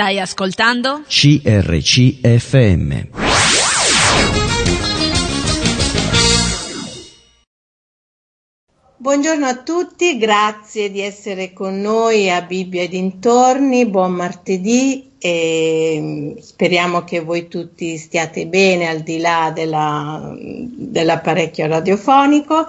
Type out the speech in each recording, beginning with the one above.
Stai ascoltando? CRCFM. Buongiorno a tutti, grazie di essere con noi a Bibbia e dintorni, buon martedì e speriamo che voi tutti stiate bene al di là della, dell'apparecchio radiofonico.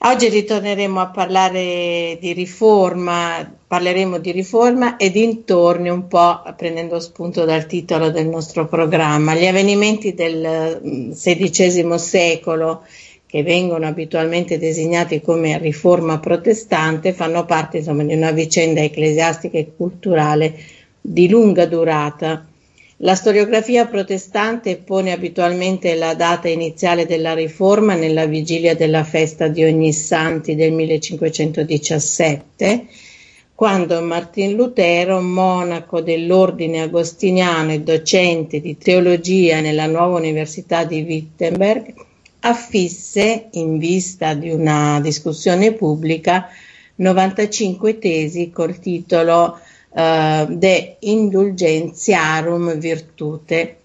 Oggi ritorneremo a parlare di riforma, parleremo di riforma e dintorni un po' prendendo spunto dal titolo del nostro programma. Gli avvenimenti del XVI secolo che vengono abitualmente designati come riforma protestante, fanno parte insomma, di una vicenda ecclesiastica e culturale di lunga durata. La storiografia protestante pone abitualmente la data iniziale della riforma nella vigilia della festa di Ognissanti del 1517, quando Martin Lutero, monaco dell'ordine agostiniano e docente di teologia nella nuova università di Wittenberg, affisse, in vista di una discussione pubblica, 95 tesi col titolo uh, De Indulgentiarum Virtute.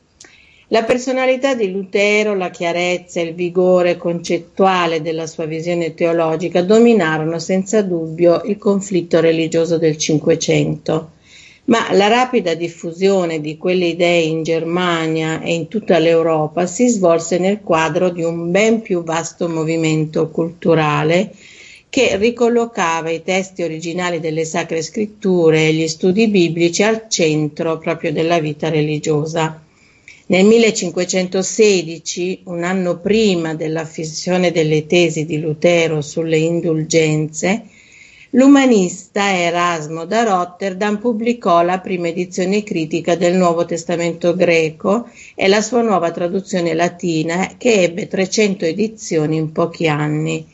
La personalità di Lutero, la chiarezza e il vigore concettuale della sua visione teologica dominarono senza dubbio il conflitto religioso del Cinquecento ma la rapida diffusione di quelle idee in Germania e in tutta l'Europa si svolse nel quadro di un ben più vasto movimento culturale che ricollocava i testi originali delle sacre scritture e gli studi biblici al centro proprio della vita religiosa. Nel 1516, un anno prima della fissione delle tesi di Lutero sulle indulgenze, L'umanista Erasmo da Rotterdam pubblicò la prima edizione critica del Nuovo Testamento greco e la sua nuova traduzione latina che ebbe 300 edizioni in pochi anni.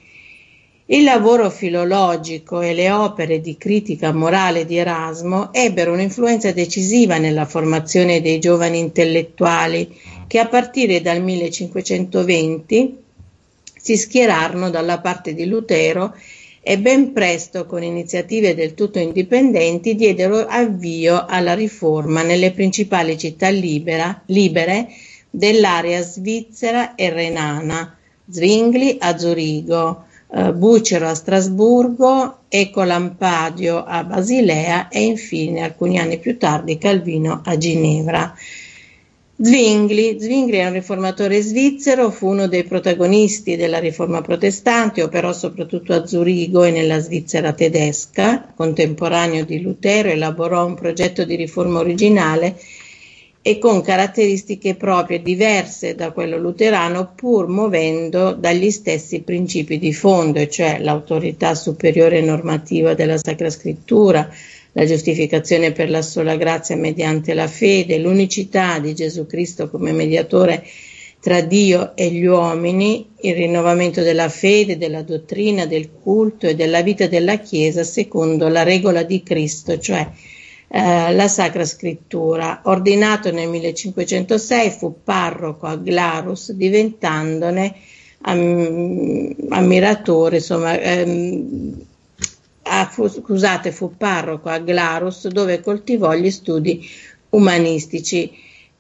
Il lavoro filologico e le opere di critica morale di Erasmo ebbero un'influenza decisiva nella formazione dei giovani intellettuali che a partire dal 1520 si schierarono dalla parte di Lutero e ben presto, con iniziative del tutto indipendenti, diedero avvio alla riforma nelle principali città libera, libere dell'area svizzera e renana, Zwingli a Zurigo, eh, Bucero a Strasburgo, Ecolampadio a Basilea e infine, alcuni anni più tardi, Calvino a Ginevra. Zwingli. Zwingli è un riformatore svizzero, fu uno dei protagonisti della riforma protestante, operò soprattutto a Zurigo e nella Svizzera tedesca, contemporaneo di Lutero, elaborò un progetto di riforma originale e con caratteristiche proprie diverse da quello luterano, pur muovendo dagli stessi principi di fondo, cioè l'autorità superiore normativa della Sacra Scrittura, la giustificazione per la sola grazia mediante la fede, l'unicità di Gesù Cristo come mediatore tra Dio e gli uomini, il rinnovamento della fede, della dottrina, del culto e della vita della Chiesa secondo la regola di Cristo, cioè eh, la Sacra Scrittura. Ordinato nel 1506 fu parroco a Glarus, diventandone am- ammiratore, insomma, ehm, a, fu, scusate, fu parroco a Glarus dove coltivò gli studi umanistici.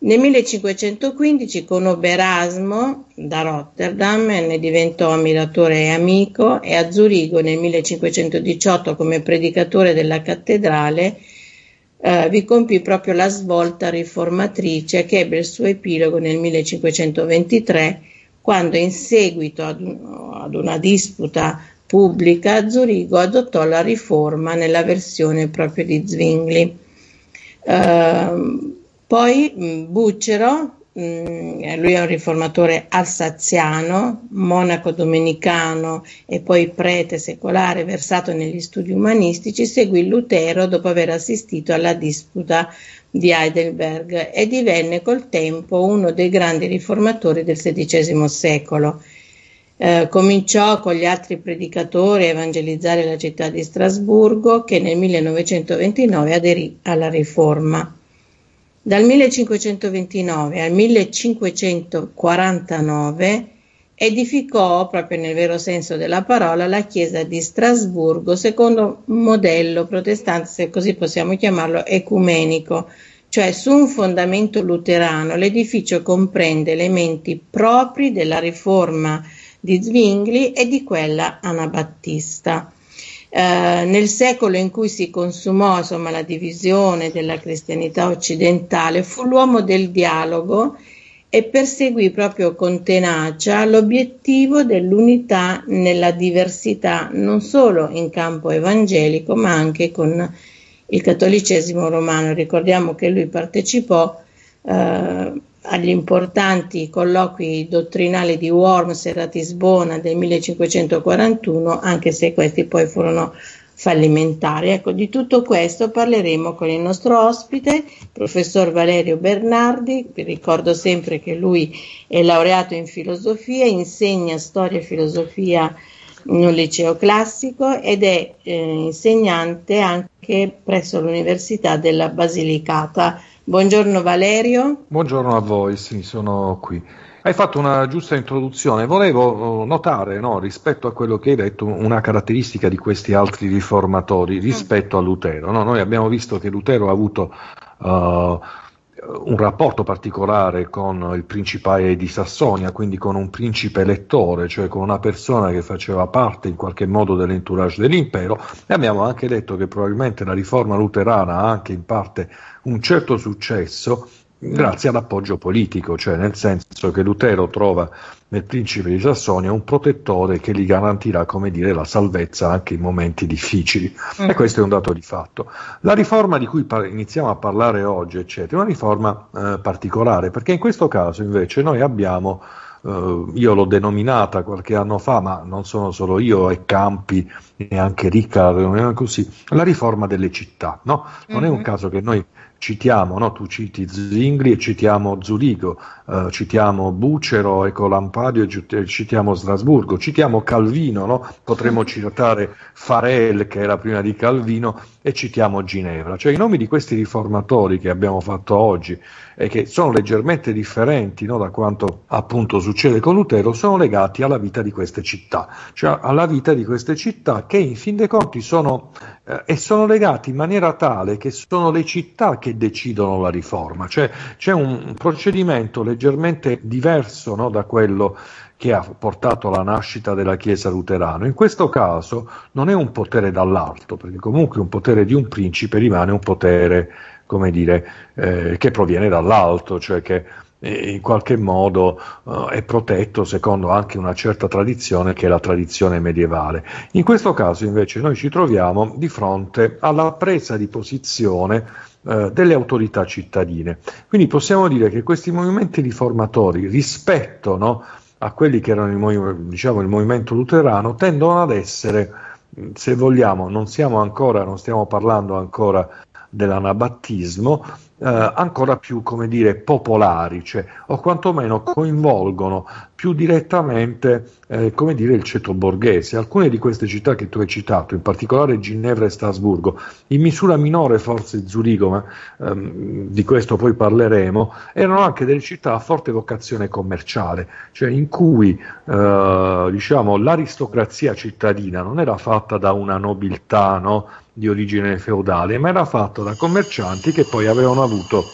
Nel 1515 conobbe Erasmo da Rotterdam, ne diventò ammiratore e amico e a Zurigo nel 1518 come predicatore della cattedrale eh, vi compì proprio la svolta riformatrice che ebbe il suo epilogo nel 1523 quando in seguito ad, un, ad una disputa pubblica, Zurigo adottò la riforma nella versione proprio di Zwingli. Uh, poi Bucero, lui è un riformatore alsaziano, monaco domenicano e poi prete secolare versato negli studi umanistici, seguì Lutero dopo aver assistito alla disputa di Heidelberg e divenne col tempo uno dei grandi riformatori del XVI secolo. Eh, cominciò con gli altri predicatori a evangelizzare la città di Strasburgo che nel 1929 aderì alla riforma. Dal 1529 al 1549 edificò, proprio nel vero senso della parola, la chiesa di Strasburgo secondo un modello protestante, se così possiamo chiamarlo, ecumenico, cioè su un fondamento luterano l'edificio comprende elementi propri della riforma di Zwingli e di quella anabattista. Eh, nel secolo in cui si consumò insomma, la divisione della cristianità occidentale fu l'uomo del dialogo e perseguì proprio con tenacia l'obiettivo dell'unità nella diversità, non solo in campo evangelico, ma anche con il cattolicesimo romano. Ricordiamo che lui partecipò eh, agli importanti colloqui dottrinali di Worms e Ratisbona del 1541, anche se questi poi furono fallimentari. Ecco, di tutto questo parleremo con il nostro ospite, professor Valerio Bernardi. Vi ricordo sempre che lui è laureato in filosofia, insegna storia e filosofia in un liceo classico ed è eh, insegnante anche presso l'Università della Basilicata. Buongiorno Valerio. Buongiorno a voi, sì, sono qui. Hai fatto una giusta introduzione. Volevo uh, notare, no, rispetto a quello che hai detto, una caratteristica di questi altri riformatori rispetto a Lutero. No? Noi abbiamo visto che Lutero ha avuto uh, un rapporto particolare con il principe di Sassonia, quindi con un principe elettore, cioè con una persona che faceva parte in qualche modo dell'entourage dell'impero. E abbiamo anche detto che probabilmente la riforma luterana ha anche in parte un certo successo grazie all'appoggio politico, cioè nel senso che Lutero trova nel principe di Sassonia un protettore che gli garantirà, come dire, la salvezza anche in momenti difficili. Mm. E questo è un dato di fatto. La riforma di cui par- iniziamo a parlare oggi, eccetera, è una riforma eh, particolare, perché in questo caso invece noi abbiamo Uh, io l'ho denominata qualche anno fa, ma non sono solo io e Campi e anche Ricca, così, la riforma delle città. No? Non mm-hmm. è un mm-hmm. caso che noi citiamo, no? tu citi Zingri e citiamo Zurigo, eh, citiamo Bucero e Colampadio e citiamo Strasburgo, citiamo Calvino, no? potremmo citare Farel che era prima di Calvino e citiamo Ginevra. Cioè i nomi di questi riformatori che abbiamo fatto oggi e che sono leggermente differenti no? da quanto appunto succede con Lutero, sono legati alla vita di queste città, cioè alla vita di queste città che in fin dei conti sono eh, e sono legati in maniera tale che sono le città che decidono la riforma, cioè c'è un procedimento leggermente diverso no, da quello che ha portato alla nascita della Chiesa luterana. In questo caso non è un potere dall'alto, perché comunque un potere di un principe rimane un potere, come dire, eh, che proviene dall'alto, cioè che in qualche modo uh, è protetto secondo anche una certa tradizione che è la tradizione medievale. In questo caso invece noi ci troviamo di fronte alla presa di posizione uh, delle autorità cittadine. Quindi possiamo dire che questi movimenti riformatori rispetto a quelli che erano il, diciamo, il movimento luterano tendono ad essere, se vogliamo, non ancora, non stiamo parlando ancora dell'anabattismo, eh, ancora più, come dire, popolari, cioè, o quantomeno coinvolgono più direttamente, eh, come dire, il ceto borghese. Alcune di queste città che tu hai citato, in particolare Ginevra e Strasburgo, in misura minore forse Zurigo, ma ehm, di questo poi parleremo, erano anche delle città a forte vocazione commerciale, cioè in cui eh, diciamo, l'aristocrazia cittadina non era fatta da una nobiltà, no? di origine feudale, ma era fatto da commercianti che poi avevano avuto,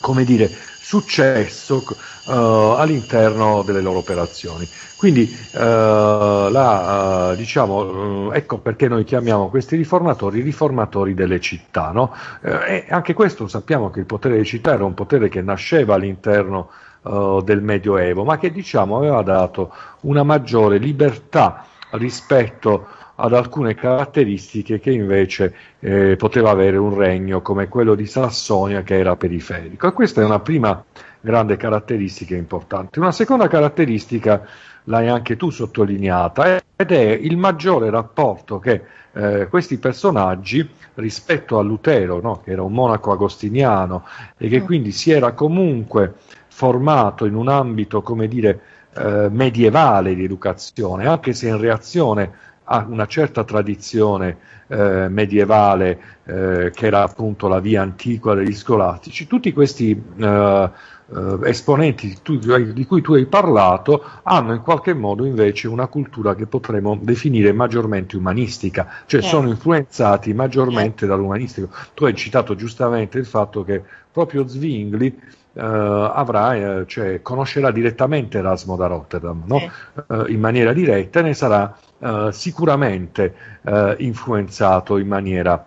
come dire, successo uh, all'interno delle loro operazioni. Quindi uh, la, uh, diciamo, ecco perché noi chiamiamo questi riformatori riformatori delle città. No? e anche questo sappiamo che il potere delle città era un potere che nasceva all'interno del Medioevo, ma che diciamo aveva dato una maggiore libertà rispetto ad alcune caratteristiche che invece eh, poteva avere un regno come quello di Sassonia che era periferico. E questa è una prima grande caratteristica importante. Una seconda caratteristica l'hai anche tu sottolineata ed è il maggiore rapporto che eh, questi personaggi rispetto a Lutero, no, che era un monaco agostiniano e che mm. quindi si era comunque formato in un ambito, come dire, eh, medievale di educazione, anche se in reazione ha una certa tradizione eh, medievale eh, che era appunto la via antiqua degli scolastici, tutti questi eh, eh esponenti tu, di cui tu hai parlato hanno in qualche modo invece una cultura che potremmo definire maggiormente umanistica, cioè sono influenzati maggiormente dall'umanistico. Tu hai citato giustamente il fatto che proprio Zwingli Uh, avrà, uh, cioè, conoscerà direttamente Erasmo da Rotterdam no? uh, in maniera diretta e ne sarà sicuramente influenzato in maniera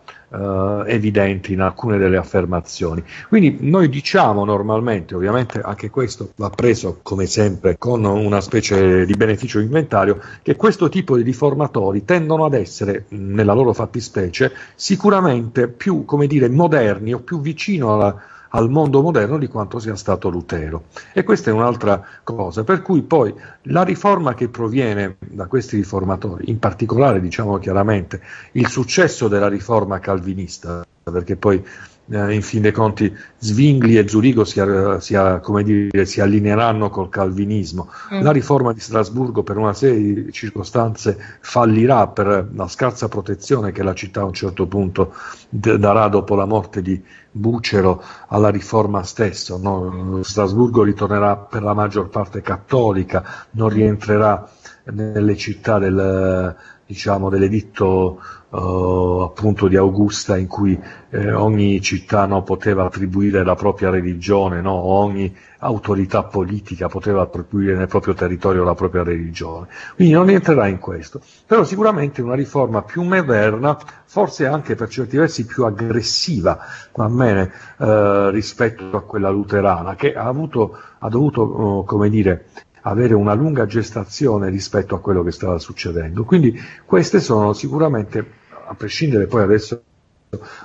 evidente in alcune delle affermazioni. Quindi noi diciamo normalmente, ovviamente anche questo va preso come sempre con una specie di beneficio inventario, che questo tipo di riformatori tendono ad essere, nella loro fattispecie, sicuramente più, come dire, moderni o più vicino alla al mondo moderno di quanto sia stato Lutero. E questa è un'altra cosa, per cui poi la riforma che proviene da questi riformatori, in particolare diciamo chiaramente il successo della riforma calvinista, perché poi eh, in fin dei conti Zwingli e Zurigo si, si, dire, si allineeranno col calvinismo. Mm. La riforma di Strasburgo per una serie di circostanze fallirà per la scarsa protezione che la città a un certo punto d- darà dopo la morte di Bucero alla riforma stessa. No? Strasburgo ritornerà per la maggior parte cattolica, non rientrerà nelle città del, diciamo, dell'editto uh, appunto di Augusta in cui eh, ogni città no, poteva attribuire la propria religione, no? ogni autorità politica poteva attribuire nel proprio territorio la propria religione. Quindi non entrerà in questo, però sicuramente una riforma più moderna, forse anche per certi versi più aggressiva, va bene, eh, rispetto a quella luterana, che ha, avuto, ha dovuto, oh, come dire, avere una lunga gestazione rispetto a quello che stava succedendo. Quindi queste sono sicuramente, a prescindere poi adesso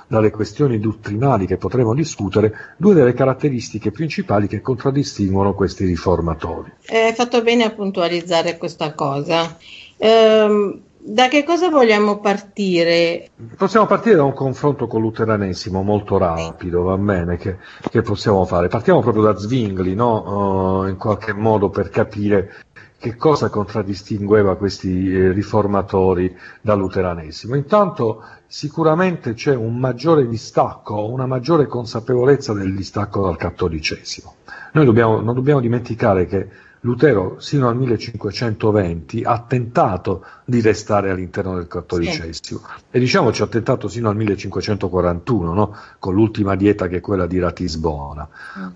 dalle questioni dottrinali che potremo discutere, due delle caratteristiche principali che contraddistinguono questi riformatori. Hai fatto bene a puntualizzare questa cosa. Ehm, da che cosa vogliamo partire? Possiamo partire da un confronto con l'uteranesimo molto rapido, va bene, che, che possiamo fare. Partiamo proprio da Zwingli, no? uh, in qualche modo per capire che cosa contraddistingueva questi eh, riformatori dall'uteranesimo. Intanto sicuramente c'è un maggiore distacco, una maggiore consapevolezza del distacco dal cattolicesimo. Noi dobbiamo, non dobbiamo dimenticare che Lutero sino al 1520 ha tentato di restare all'interno del cattolicesimo sì. e diciamoci ha tentato sino al 1541 no? con l'ultima dieta che è quella di Ratisbona. Mm.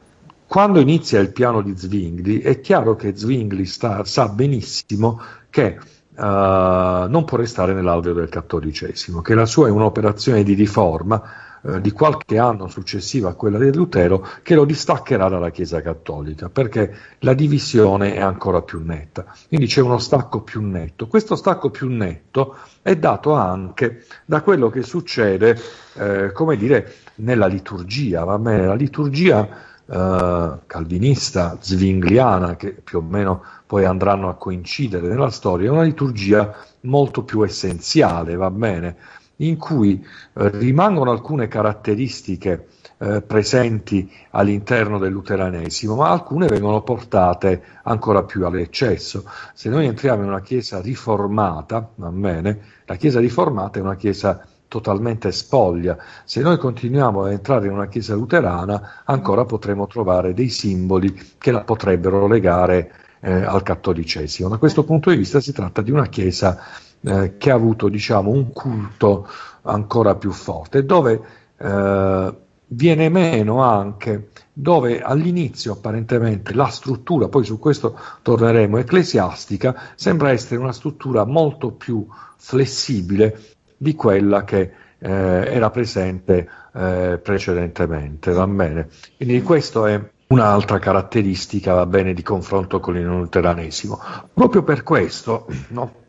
Quando inizia il piano di Zwingli è chiaro che Zwingli sta, sa benissimo che uh, non può restare nell'alveo del cattolicesimo, che la sua è un'operazione di riforma eh, di qualche anno successiva a quella di Lutero che lo distaccherà dalla Chiesa cattolica perché la divisione è ancora più netta. Quindi c'è uno stacco più netto. Questo stacco più netto è dato anche da quello che succede, eh, come dire, nella liturgia. Va bene? La liturgia Uh, calvinista, zwingliana, che più o meno poi andranno a coincidere nella storia, è una liturgia molto più essenziale, va bene? In cui eh, rimangono alcune caratteristiche eh, presenti all'interno del luteranesimo, ma alcune vengono portate ancora più all'eccesso. Se noi entriamo in una chiesa riformata, va bene, la chiesa riformata è una chiesa totalmente spoglia. Se noi continuiamo a entrare in una chiesa luterana, ancora potremo trovare dei simboli che la potrebbero legare eh, al cattolicesimo. Da questo punto di vista si tratta di una chiesa eh, che ha avuto diciamo, un culto ancora più forte, dove eh, viene meno anche, dove all'inizio apparentemente la struttura, poi su questo torneremo, ecclesiastica, sembra essere una struttura molto più flessibile di quella che eh, era presente eh, precedentemente. Va bene? Quindi questa è un'altra caratteristica va bene, di confronto con il luteranesimo. Proprio per questo, no?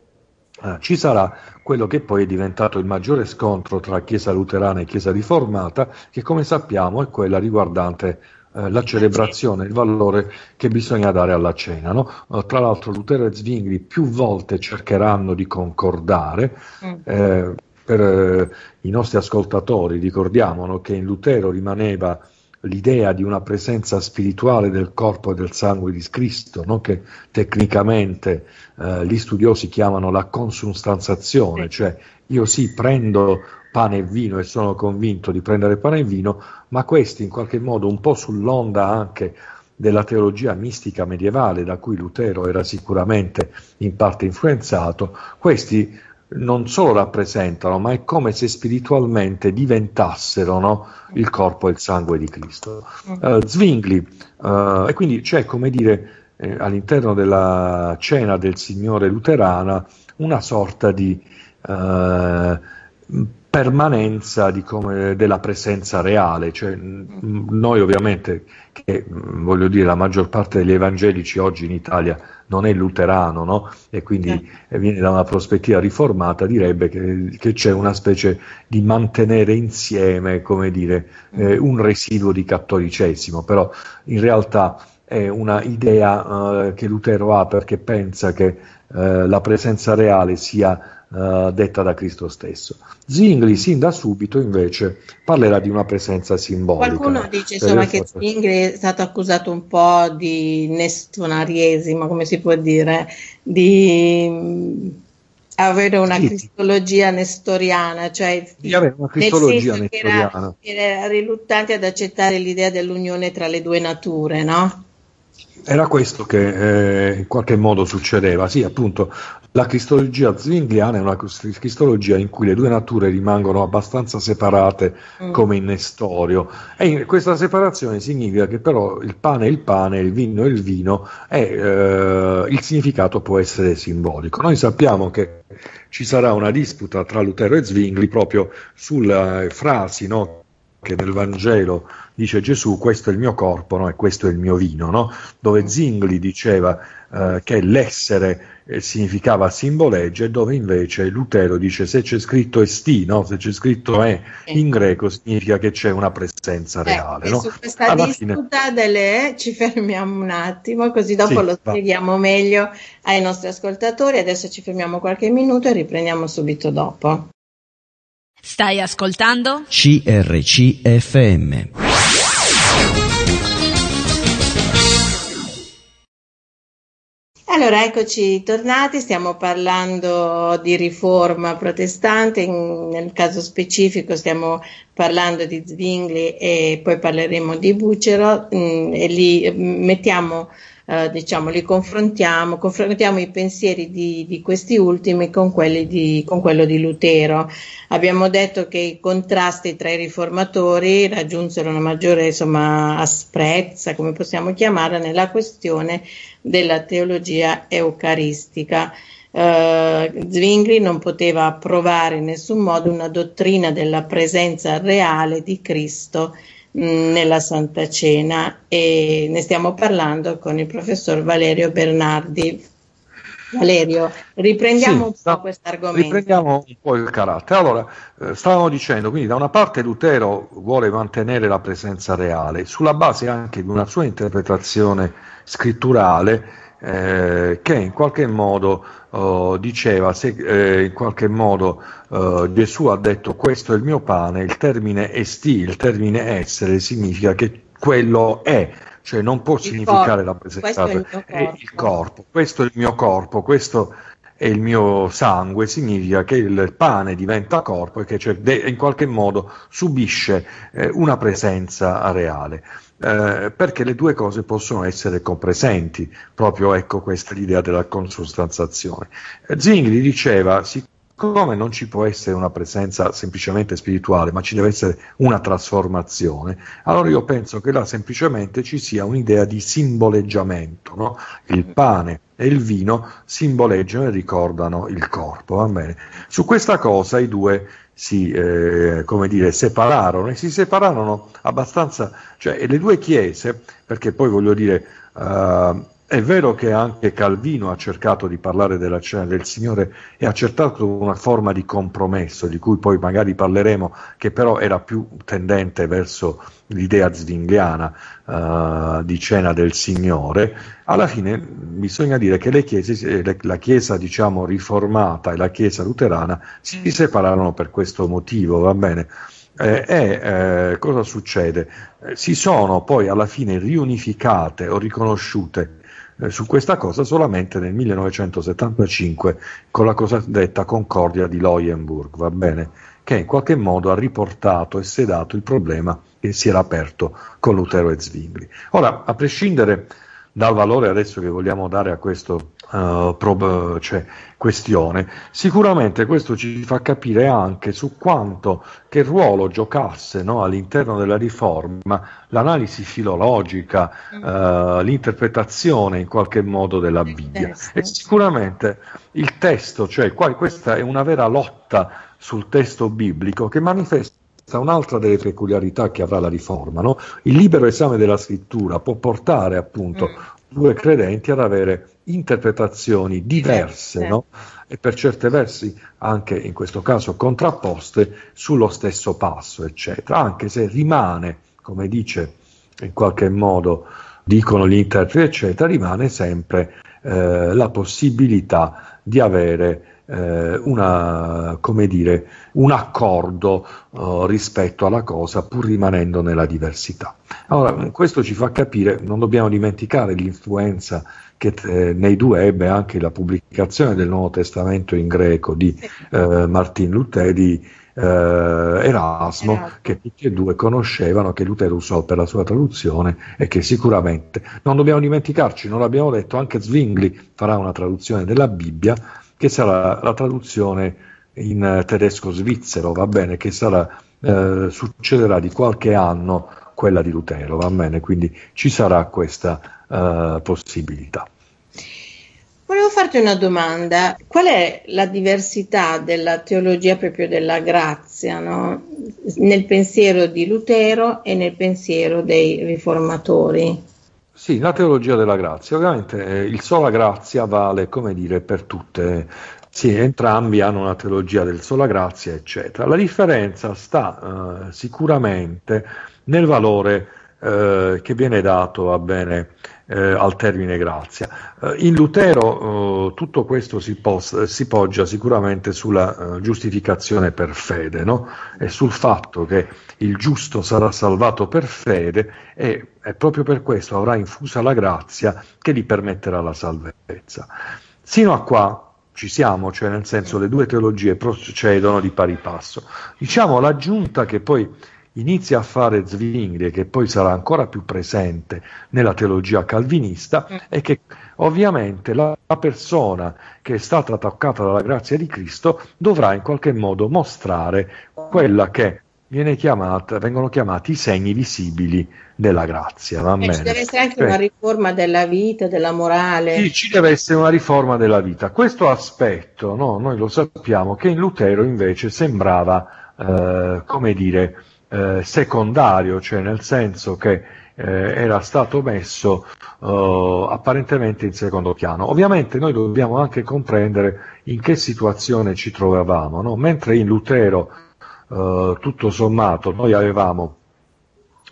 Ah, ci sarà quello che poi è diventato il maggiore scontro tra Chiesa luterana e Chiesa riformata, che come sappiamo è quella riguardante eh, la celebrazione, il valore che bisogna dare alla cena. No? Uh, tra l'altro Lutero e Zwingli più volte cercheranno di concordare. Mm. Eh, per eh, i nostri ascoltatori ricordiamo no, che in Lutero rimaneva l'idea di una presenza spirituale del corpo e del sangue di Cristo, no? che tecnicamente eh, gli studiosi chiamano la consustanzazione, cioè io sì prendo pane e vino e sono convinto di prendere pane e vino, ma questi in qualche modo un po' sull'onda anche della teologia mistica medievale da cui Lutero era sicuramente in parte influenzato, questi non solo rappresentano, ma è come se spiritualmente diventassero no, il corpo e il sangue di Cristo. Uh, Zwingli, uh, e quindi c'è come dire eh, all'interno della cena del Signore luterana una sorta di uh, permanenza di come, della presenza reale, cioè, noi ovviamente, che voglio dire, la maggior parte degli evangelici oggi in Italia non è luterano, no? e quindi eh. viene da una prospettiva riformata, direbbe che, che, c'è una specie di mantenere insieme, come dire, eh, un residuo di cattolicesimo, però in realtà è una idea eh, che Lutero ha perché pensa che eh, la presenza reale sia uh, detta da Cristo stesso. Zwingli sin da subito invece parlerà di una presenza simbolica. Qualcuno dice insomma, che Zwingli è stato accusato un po' di nestonariesimo, come si può dire, di mm, avere una sì. cristologia nestoriana, cioè di avere una cristologia nestoriana. Era, era riluttante ad accettare l'idea dell'unione tra le due nature, no? Era questo che eh, in qualche modo succedeva, sì, appunto la cristologia zwingliana è una cristologia in cui le due nature rimangono abbastanza separate mm. come in Nestorio e questa separazione significa che però il pane è il pane, il vino è il vino e eh, il significato può essere simbolico. Noi sappiamo che ci sarà una disputa tra Lutero e Zwingli proprio sulle frasi no, che nel Vangelo dice Gesù questo è il mio corpo no? e questo è il mio vino, no? dove Zingli diceva eh, che l'essere eh, significava simboleggia e dove invece Lutero dice se c'è scritto esti, no? se c'è scritto è in greco significa che c'è una presenza eh, reale. Eh, su questa Alla disputa fine... delle ci fermiamo un attimo così dopo sì, lo spieghiamo va. meglio ai nostri ascoltatori, adesso ci fermiamo qualche minuto e riprendiamo subito dopo. Stai ascoltando? CRCFM. Allora, eccoci tornati, stiamo parlando di riforma protestante, in, nel caso specifico stiamo parlando di Zwingli e poi parleremo di Bucero. Mh, mm, e li mettiamo eh, diciamo, li confrontiamo, confrontiamo i pensieri di, di questi ultimi con, di, con, quello di Lutero. Abbiamo detto che i contrasti tra i riformatori raggiunsero una maggiore insomma, asprezza, come possiamo chiamarla, nella questione della teologia eucaristica. Uh, Zwingli non poteva approvare in nessun modo una dottrina della presenza reale di Cristo Mm, nella Santa Cena e ne stiamo parlando con il professor Valerio Bernardi. Valerio, riprendiamo sì, un po' questo argomento. Riprendiamo un po' il carattere. Allora, eh, stavamo dicendo, quindi da una parte Lutero vuole mantenere la presenza reale, sulla base anche di una sua interpretazione scritturale eh, che in qualche modo oh, diceva, se eh, in qualche modo oh, Gesù ha detto questo è il mio pane, il termine esti, il termine essere significa che quello è, cioè non può il significare corpo, la presenza, è il corpo, questo è il mio corpo, questo è il mio sangue, significa che il pane diventa corpo e che cioè, de- in qualche modo subisce eh, una presenza reale. Eh, perché le due cose possono essere compresenti, proprio ecco questa l'idea della consustanzazione. Zwingli diceva, siccome non ci può essere una presenza semplicemente spirituale, ma ci deve essere una trasformazione, allora io penso che là semplicemente ci sia un'idea di simboleggiamento, no? il pane e il vino simboleggiano e ricordano il corpo? Su questa cosa i due si eh, come dire, separarono e si separarono abbastanza, cioè le due chiese, perché poi voglio dire, uh, è vero che anche Calvino ha cercato di parlare della cena del Signore e ha cercato una forma di compromesso, di cui poi magari parleremo, che però era più tendente verso l'idea zwingliana uh, di cena del Signore. Alla fine bisogna dire che le chiese, la Chiesa diciamo riformata e la Chiesa luterana si separarono per questo motivo, va bene? Eh, e eh, cosa succede? Eh, si sono poi alla fine riunificate o riconosciute eh, su questa cosa solamente nel 1975 con la cosiddetta Concordia di Leuenburg, va bene? Che in qualche modo ha riportato e sedato il problema che si era aperto con Lutero e Zwingli. Ora, a prescindere dal valore adesso che vogliamo dare a questo uh, prob- cioè, questione, sicuramente questo ci fa capire anche su quanto che ruolo giocasse no, all'interno della riforma l'analisi filologica, uh, l'interpretazione in qualche modo della Bibbia. E sicuramente il testo, cioè qua, questa è una vera lotta sul testo biblico che manifesta un'altra delle peculiarità che avrà la riforma. No? Il libero esame della scrittura può portare appunto mm. Due credenti ad avere interpretazioni diverse no? e per certi versi anche in questo caso contrapposte sullo stesso passo, eccetera, anche se rimane, come dice in qualche modo, dicono gli interpreti, eccetera, rimane sempre eh, la possibilità di avere una, come dire, un accordo eh, rispetto alla cosa pur rimanendo nella diversità. Allora, questo ci fa capire, non dobbiamo dimenticare l'influenza che eh, nei due ebbe anche la pubblicazione del Nuovo Testamento in greco di eh, Martin Luther, di eh, Erasmo, che tutti e due conoscevano, che Lutero usò per la sua traduzione e che sicuramente, non dobbiamo dimenticarci, non l'abbiamo detto, anche Zwingli farà una traduzione della Bibbia, che sarà la traduzione in tedesco svizzero, va bene, che sarà, eh, succederà di qualche anno quella di Lutero, va bene, quindi ci sarà questa eh, possibilità. Volevo farti una domanda, qual è la diversità della teologia proprio della grazia no? nel pensiero di Lutero e nel pensiero dei riformatori? Sì, la teologia della grazia, ovviamente eh, il sola grazia vale, come dire, per tutte, sì, entrambi hanno una teologia del sola grazia, eccetera. La differenza sta eh, sicuramente nel valore eh, che viene dato, va bene, eh, al termine grazia. Eh, in Lutero eh, tutto questo si, pos- si, poggia sicuramente sulla eh, giustificazione per fede no? e sul fatto che il giusto sarà salvato per fede e, e proprio per questo avrà infusa la grazia che gli permetterà la salvezza. Sino a qua ci siamo, cioè nel senso le due teologie procedono di pari passo. Diciamo l'aggiunta che poi inizia a fare Zwingli, che poi sarà ancora più presente nella teologia calvinista, mm. è che ovviamente la, la persona che è stata toccata dalla grazia di Cristo dovrà in qualche modo mostrare quella che chiamata, vengono chiamati i segni visibili della grazia. Va eh, ci deve essere anche cioè, una riforma della vita, della morale. Sì, ci deve essere una riforma della vita. Questo aspetto, no, noi lo sappiamo, che in Lutero invece sembrava, eh, come dire, eh, secondario, cioè nel senso che eh, era stato messo eh, apparentemente in secondo piano. Ovviamente noi dobbiamo anche comprendere in che situazione ci trovavamo, no? mentre in Lutero eh, tutto sommato noi avevamo,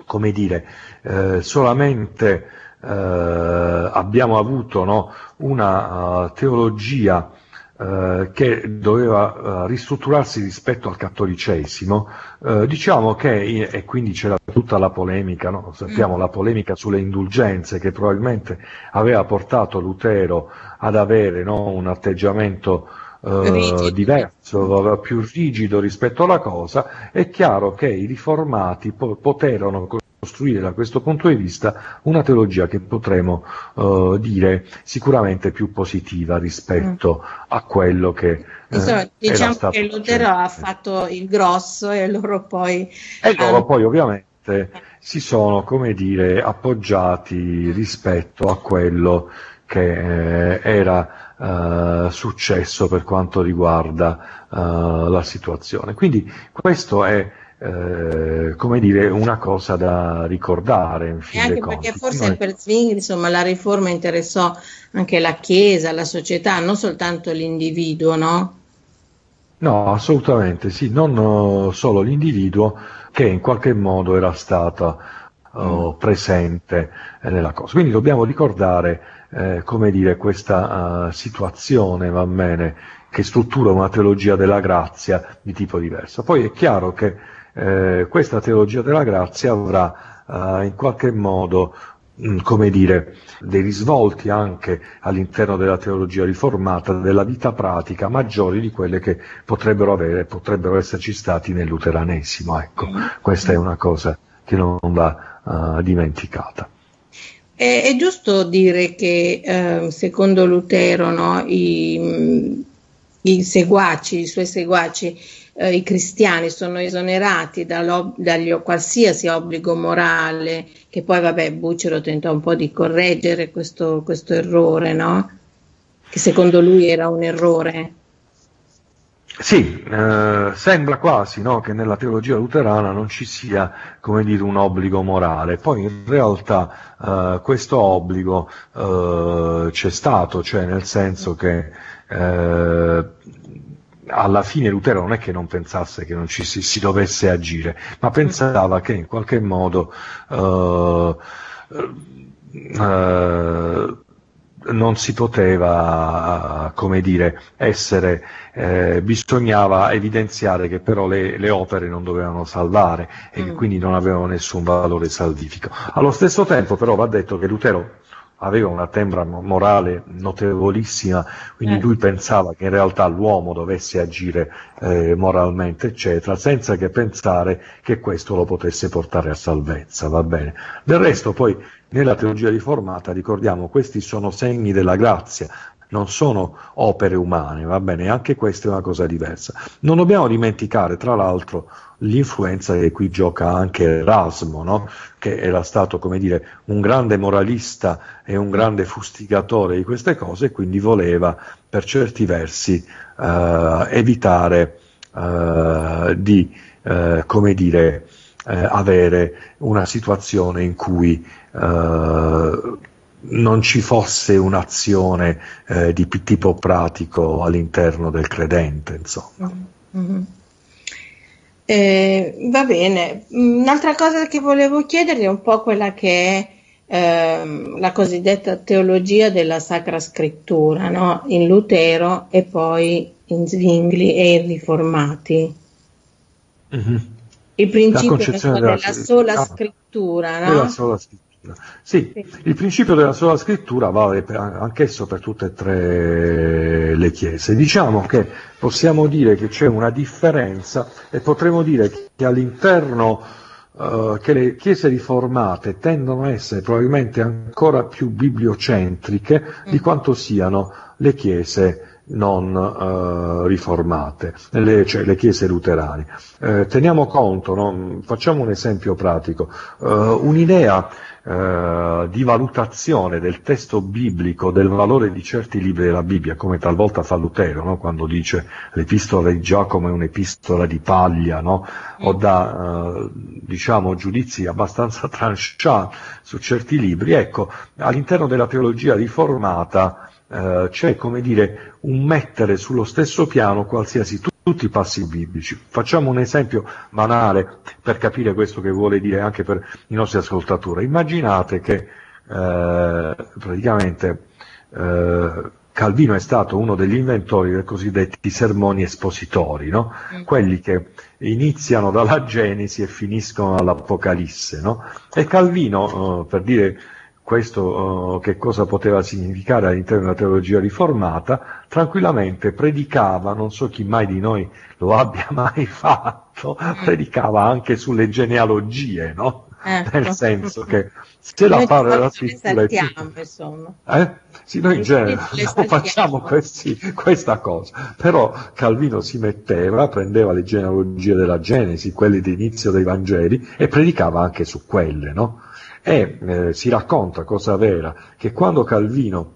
come dire, eh, solamente eh, abbiamo avuto no? una uh, teologia eh, che doveva eh, ristrutturarsi rispetto al cattolicesimo, eh, diciamo che, e quindi c'era tutta la polemica, no? sappiamo mm. la polemica sulle indulgenze che probabilmente aveva portato Lutero ad avere no? un atteggiamento Uh, diverso, più rigido rispetto alla cosa, è chiaro che i riformati po- poterono costruire da questo punto di vista una teologia che potremo uh, dire sicuramente più positiva rispetto mm. a quello che eh, diciamo che Lutero ha fatto il grosso e loro poi e loro poi ovviamente si sono come dire appoggiati rispetto a quello che eh, era eh, successo per quanto riguarda eh, la situazione quindi questo è eh, come dire, una cosa da ricordare. E anche perché conti. forse Noi... per Zwingli insomma, la riforma interessò anche la Chiesa, la società, non soltanto l'individuo, no? No, assolutamente sì, non solo l'individuo che in qualche modo era stato presente eh, nella cosa. Quindi dobbiamo ricordare, eh, come dire, questa uh, situazione, va bene, che struttura una teologia della grazia di tipo diverso. Poi è chiaro che eh, questa teologia della grazia avrà eh, in qualche modo mm, come dire, dei risvolti anche all'interno della teologia riformata, della vita pratica, maggiori di quelle che potrebbero avere, potrebbero esserci stati nel luteranesimo. Ecco, questa è una cosa che non va uh, dimenticata. è, è, giusto dire che eh, secondo Lutero no, i, i, seguaci, i suoi seguaci, eh, i cristiani sono esonerati dagli qualsiasi obbligo morale, che poi vabbè Bucero tentò un po' di correggere questo, questo errore, no? che secondo lui era un errore. Sì, eh, sembra quasi no, che nella teologia luterana non ci sia come dire, un obbligo morale, poi in realtà eh, questo obbligo eh, c'è stato, cioè nel senso che eh, alla fine Lutero non è che non pensasse che non ci si, si dovesse agire, ma pensava che in qualche modo eh, eh, non si poteva, come dire, essere, eh, bisognava evidenziare che però le, le, opere non dovevano salvare e che mm. quindi non avevano nessun valore salvifico. Allo stesso tempo però va detto che Lutero aveva una tembra morale notevolissima, quindi eh. lui pensava che in realtà l'uomo dovesse agire eh, moralmente, eccetera, senza che pensare che questo lo potesse portare a salvezza, va bene. Del resto poi nella teologia riformata, ricordiamo, questi sono segni della grazia, non sono opere umane, va bene? Anche questa è una cosa diversa. Non dobbiamo dimenticare, tra l'altro, l'influenza che qui gioca anche Erasmo, no? che era stato, come dire, un grande moralista e un grande fustigatore di queste cose, e quindi voleva, per certi versi, eh, evitare eh, di, eh, come dire, eh, avere una situazione in cui eh, non ci fosse un'azione eh, di tipo pratico all'interno del credente. Insomma. Mm-hmm. Eh, va bene, un'altra cosa che volevo chiederti è un po' quella che è eh, la cosiddetta teologia della Sacra Scrittura, no? in Lutero e poi in Zwingli e in Riformati. Mm-hmm. Il principio della, della sola scrittura, no? Della sola scrittura. Sì, il principio della sola scrittura vale per, anch'esso per tutte e tre le chiese. Diciamo che possiamo dire che c'è una differenza e potremmo dire che all'interno uh, che le chiese riformate tendono a essere probabilmente ancora più bibliocentriche mm. di quanto siano le chiese non uh, riformate, le, cioè le chiese luterane. Eh, teniamo conto, no? facciamo un esempio pratico, uh, un'idea eh, di valutazione del testo biblico, del valore di certi libri della Bibbia, come talvolta fa Lutero, no? quando dice l'epistola di Giacomo è un'epistola di paglia, no? o dà eh, diciamo, giudizi abbastanza tranchant su certi libri, ecco, all'interno della teologia riformata eh, c'è come dire un mettere sullo stesso piano qualsiasi tutti i passi biblici. Facciamo un esempio banale per capire questo che vuole dire anche per i nostri ascoltatori. Immaginate che eh, praticamente eh, Calvino è stato uno degli inventori dei cosiddetti sermoni espositori, no? mm. quelli che iniziano dalla Genesi e finiscono all'Apocalisse. No? E Calvino, eh, per dire questo uh, che cosa poteva significare all'interno della teologia riformata, tranquillamente predicava, non so chi mai di noi lo abbia mai fatto, predicava anche sulle genealogie, no? Ecco. Nel senso che se la parola della scrittura è più... Eh? Sì, noi in genere non facciamo questi, questa cosa, però Calvino si metteva, prendeva le genealogie della Genesi, quelle di inizio dei Vangeli, e predicava anche su quelle, no? E eh, si racconta, cosa vera, che quando Calvino,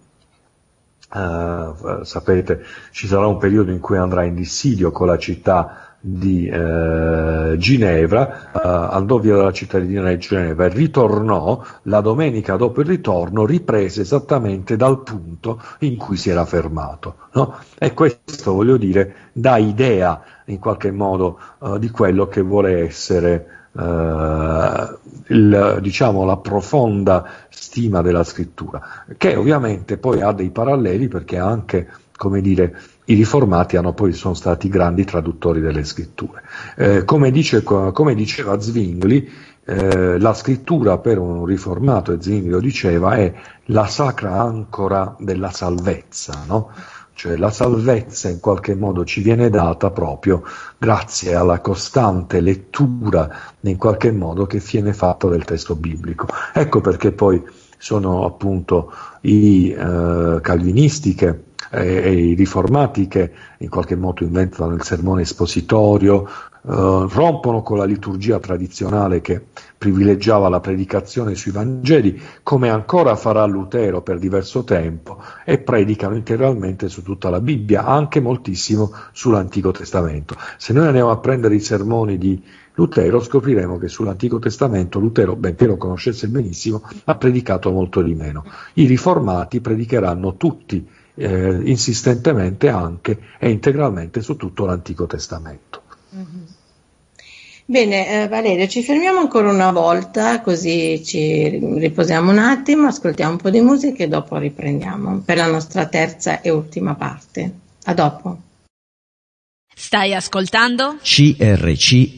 eh, sapete, ci sarà un periodo in cui andrà in dissidio con la città di eh, Ginevra, eh, andò via dalla città di Ginevra e ritornò, la domenica dopo il ritorno riprese esattamente dal punto in cui si era fermato. No? E questo, voglio dire, dà idea in qualche modo di quello che vuole essere eh, il, diciamo, la profonda stima della scrittura, che ovviamente poi ha dei paralleli perché anche, come dire, i riformati hanno poi, sono stati grandi traduttori delle scritture. Eh, come, dice, come, diceva Zwingli, eh, la scrittura per un riformato, e Zwingli lo diceva, è la sacra ancora della salvezza, no? Cioè la salvezza in qualche modo ci viene data proprio grazie alla costante lettura in qualche modo che viene fatta del testo biblico. Ecco perché poi sono appunto i eh, calvinisti che e i riformati che in qualche modo inventano il sermone espositorio, Uh, rompono con la liturgia tradizionale che privilegiava la predicazione sui Vangeli, come ancora farà Lutero per diverso tempo, e predicano integralmente su tutta la Bibbia, anche moltissimo sull'Antico Testamento. Se noi andiamo a prendere i sermoni di Lutero, scopriremo che sull'Antico Testamento Lutero, benché lo conoscesse benissimo, ha predicato molto di meno. I riformati predicheranno tutti eh, insistentemente anche e integralmente su tutto l'Antico Testamento. Mm-hmm. Bene, eh, Valerio, ci fermiamo ancora una volta, così ci riposiamo un attimo, ascoltiamo un po' di musica e dopo riprendiamo per la nostra terza e ultima parte. A dopo. Stai ascoltando? CRCFM.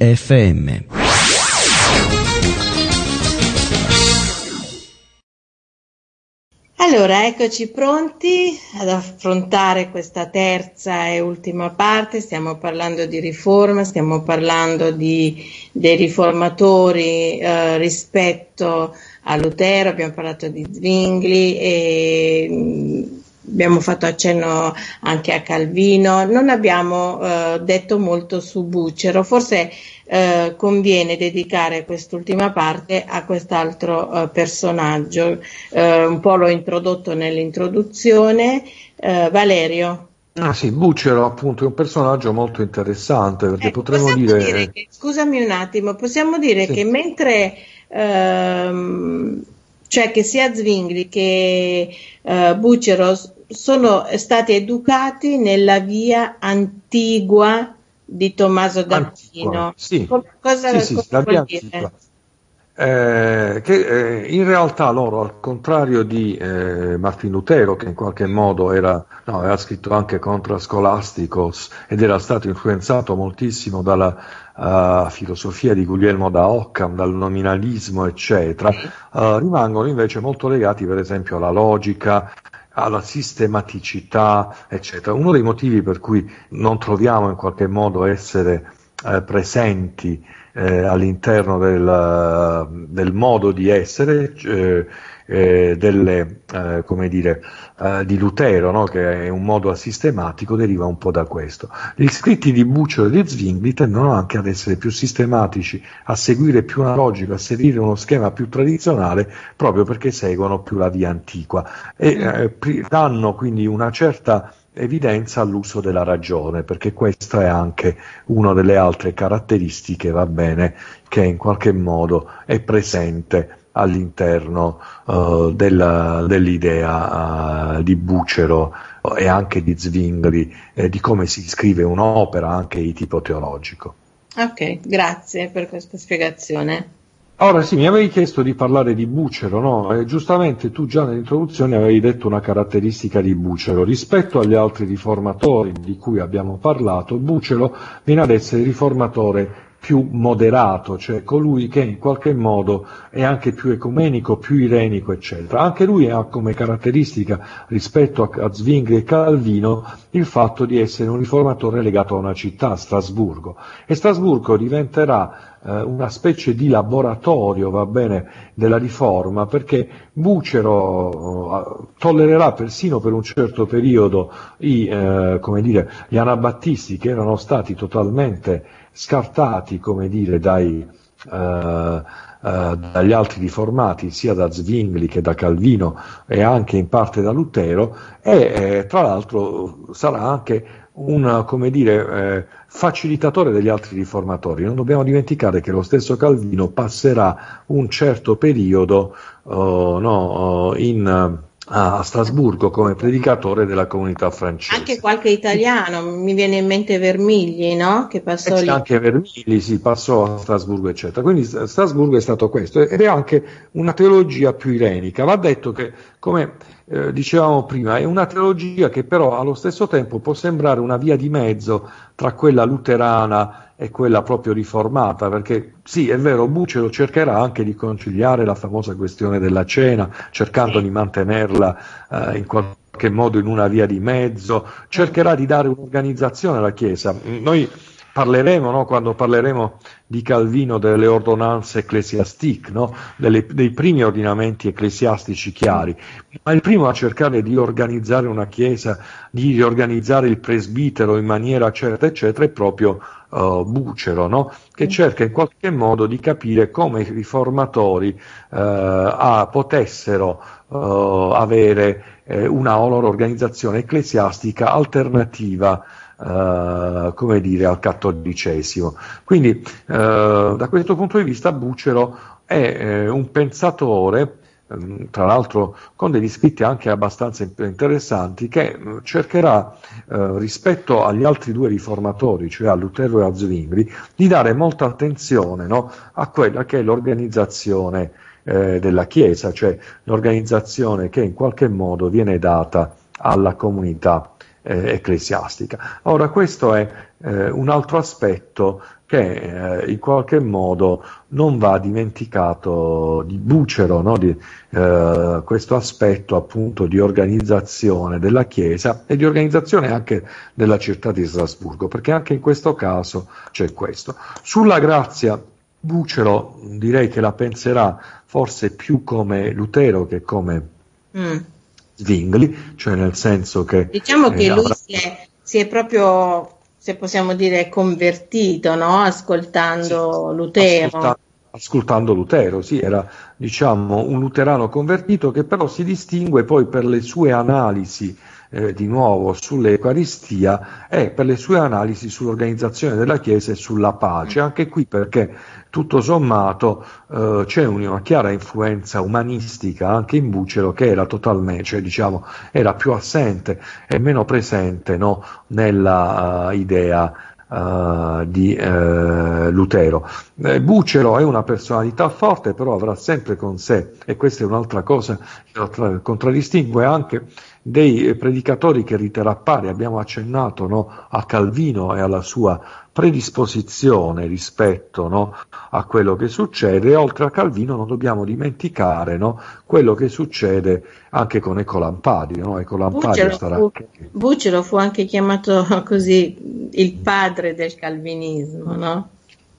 Allora, eccoci pronti ad affrontare questa terza e ultima parte. Stiamo parlando di riforma, stiamo parlando di, dei riformatori eh, rispetto a Lutero, abbiamo parlato di Zwingli e abbiamo fatto accenno anche a Calvino. Non abbiamo eh, detto molto su Bucero, forse eh, conviene dedicare quest'ultima parte a quest'altro eh, personaggio. Eh, un po' l'ho introdotto nell'introduzione. Eh, Valerio. Ah sì, Bucero appunto è un personaggio molto interessante perché Eh, potremmo dire... dire che- scusami un attimo, possiamo dire Sì. che mentre ehm, cioè che sia Zwingli che eh, Bucero s- sono stati educati nella via antigua di Tommaso d'Aquino. Sì. Co- Cosa, Sì, sì, cosa la vuol dire? Eh, che eh, in realtà loro, al contrario di eh, Martin Lutero, che in qualche modo era, no, aveva scritto anche Contra Scholasticos ed era stato influenzato moltissimo dalla eh, filosofia di Guglielmo da Occam, dal nominalismo, eccetera, eh, rimangono invece molto legati, per esempio, alla logica, alla sistematicità, eccetera. Uno dei motivi per cui non troviamo in qualche modo essere eh, presenti eh, all'interno del, del modo di essere eh, eh, delle, eh, come dire, eh, di Lutero, no? che è un modo asistematico, deriva un po' da questo. Gli scritti di Bucero e di Zwingli tendono anche ad essere più sistematici, a seguire più una logica, a seguire uno schema più tradizionale, proprio perché seguono più la via antiqua e eh, pri- danno quindi una certa evidenza all'uso della ragione, perché questa è anche una delle altre caratteristiche, va bene, che in qualche modo è presente all'interno eh, della- dell'idea eh, di Bucero e anche di Zwingli, eh, di come si scrive un'opera anche di tipo teologico. Ok, grazie per questa spiegazione. Ora sì, mi avevi chiesto di parlare di Bucero, no? E giustamente tu già nell'introduzione avevi detto una caratteristica di Bucero. Rispetto agli altri riformatori di cui abbiamo parlato, Bucero viene ad essere il riformatore più moderato, cioè colui che in qualche modo è anche più ecumenico, più irenico, eccetera. Anche lui ha come caratteristica rispetto a, a Zwingli e Calvino il fatto di essere un riformatore legato a una città, Strasburgo. E Strasburgo diventerà eh, una specie di laboratorio, va bene, della riforma, perché Bucero eh, tollererà persino per un certo periodo i, eh, dire, gli anabattisti che erano stati totalmente scartati, dire, dai, eh, eh, dagli altri riformati, sia da Zwingli che da Calvino e anche in parte da Lutero, e eh, tra l'altro sarà anche un dire, eh, facilitatore degli altri riformatori. Non dobbiamo dimenticare che lo stesso Calvino passerà un certo periodo oh, no, oh, in, a Strasburgo come predicatore della comunità francese. Anche qualche italiano, mi viene in mente Vermigli, no? Che passò c'è lì. anche Vermigli, si passò a Strasburgo, eccetera. Quindi Strasburgo è stato questo ed è anche una teologia più irenica. Va detto che, come eh, dicevamo prima, è una teologia che però allo stesso tempo può sembrare una via di mezzo tra quella luterana e quella proprio riformata, perché sì, è vero, Bucero cercherà anche di conciliare la famosa questione della cena, cercando di mantenerla eh, in qualche modo in una via di mezzo, cercherà di dare un'organizzazione alla Chiesa. Noi parleremo, no, quando parleremo di Calvino delle ordonanze ecclesiastiche, no, dei primi ordinamenti ecclesiastici chiari, ma il primo a cercare di organizzare una chiesa, di riorganizzare il presbitero in maniera certa, eccetera, è proprio uh, Bucero, no, che cerca in qualche modo di capire come i riformatori uh, a, potessero uh, avere eh, una loro organizzazione ecclesiastica alternativa Uh, come dire, al cattolicesimo. Quindi, uh, da questo punto di vista, Bucero è uh, un pensatore, um, tra l'altro con degli scritti anche abbastanza interessanti, che mm, cercherà, rispetto agli altri due riformatori, cioè a Lutero e a Zwingli, di dare molta attenzione no, a quella che è l'organizzazione eh, della Chiesa, cioè l'organizzazione che in qualche modo viene data alla comunità eh, ecclesiastica. Ora questo è eh, un altro aspetto che eh, in qualche modo non va dimenticato di Bucero, no? di, eh, questo aspetto appunto di organizzazione della Chiesa e di organizzazione anche della città di Strasburgo, perché anche in questo caso c'è questo. Sulla grazia Bucero direi che la penserà forse più come Lutero che come mm. Zwingli, cioè nel senso che... Diciamo che eh, lui avrà... si, è, si è proprio, se possiamo dire, convertito, no? ascoltando sì, Lutero. Ascolta, ascoltando Lutero, sì, era diciamo un luterano convertito che però si distingue poi per le sue analisi eh, di nuovo sull'Eucaristia e per le sue analisi sull'organizzazione della Chiesa e sulla pace, anche qui perché tutto sommato eh, c'è una chiara influenza umanistica anche in Bucero che era totalmente, cioè diciamo, era più assente e meno presente no, nella uh, idea uh, di uh, Lutero. Eh, Bucero è una personalità forte, però avrà sempre con sé, e questa è un'altra cosa che contraddistingue anche dei predicatori che riterrà pari, abbiamo accennato no, a Calvino e alla sua predisposizione rispetto no, a quello che succede e oltre a Calvino non dobbiamo dimenticare no, quello che succede anche con Ecolampadi. No? Ecolampadi Bucero, sarà... fu, Bucero fu anche chiamato così il padre del calvinismo, no?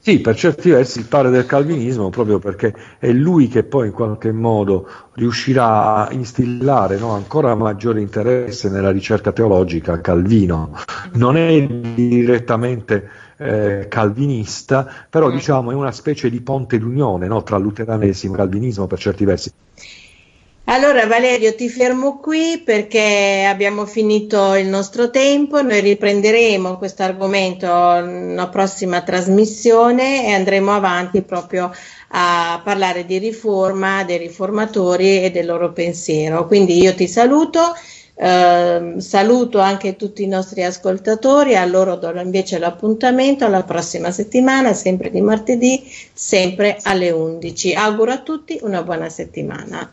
Sì, per certi versi il padre del calvinismo, proprio perché è lui che poi in qualche modo riuscirà a instillare no, ancora maggiore interesse nella ricerca teologica Calvino. Non è direttamente eh, calvinista, però mm. diciamo è una specie di ponte d'unione no, tra luteranesimo e calvinismo per certi versi. Allora Valerio ti fermo qui perché abbiamo finito il nostro tempo, noi riprenderemo questo argomento nella prossima trasmissione e andremo avanti proprio a parlare di riforma, dei riformatori e del loro pensiero. Quindi io ti saluto, eh, saluto anche tutti i nostri ascoltatori, a loro do invece l'appuntamento alla prossima settimana, sempre di martedì, sempre alle 11. Auguro a tutti una buona settimana.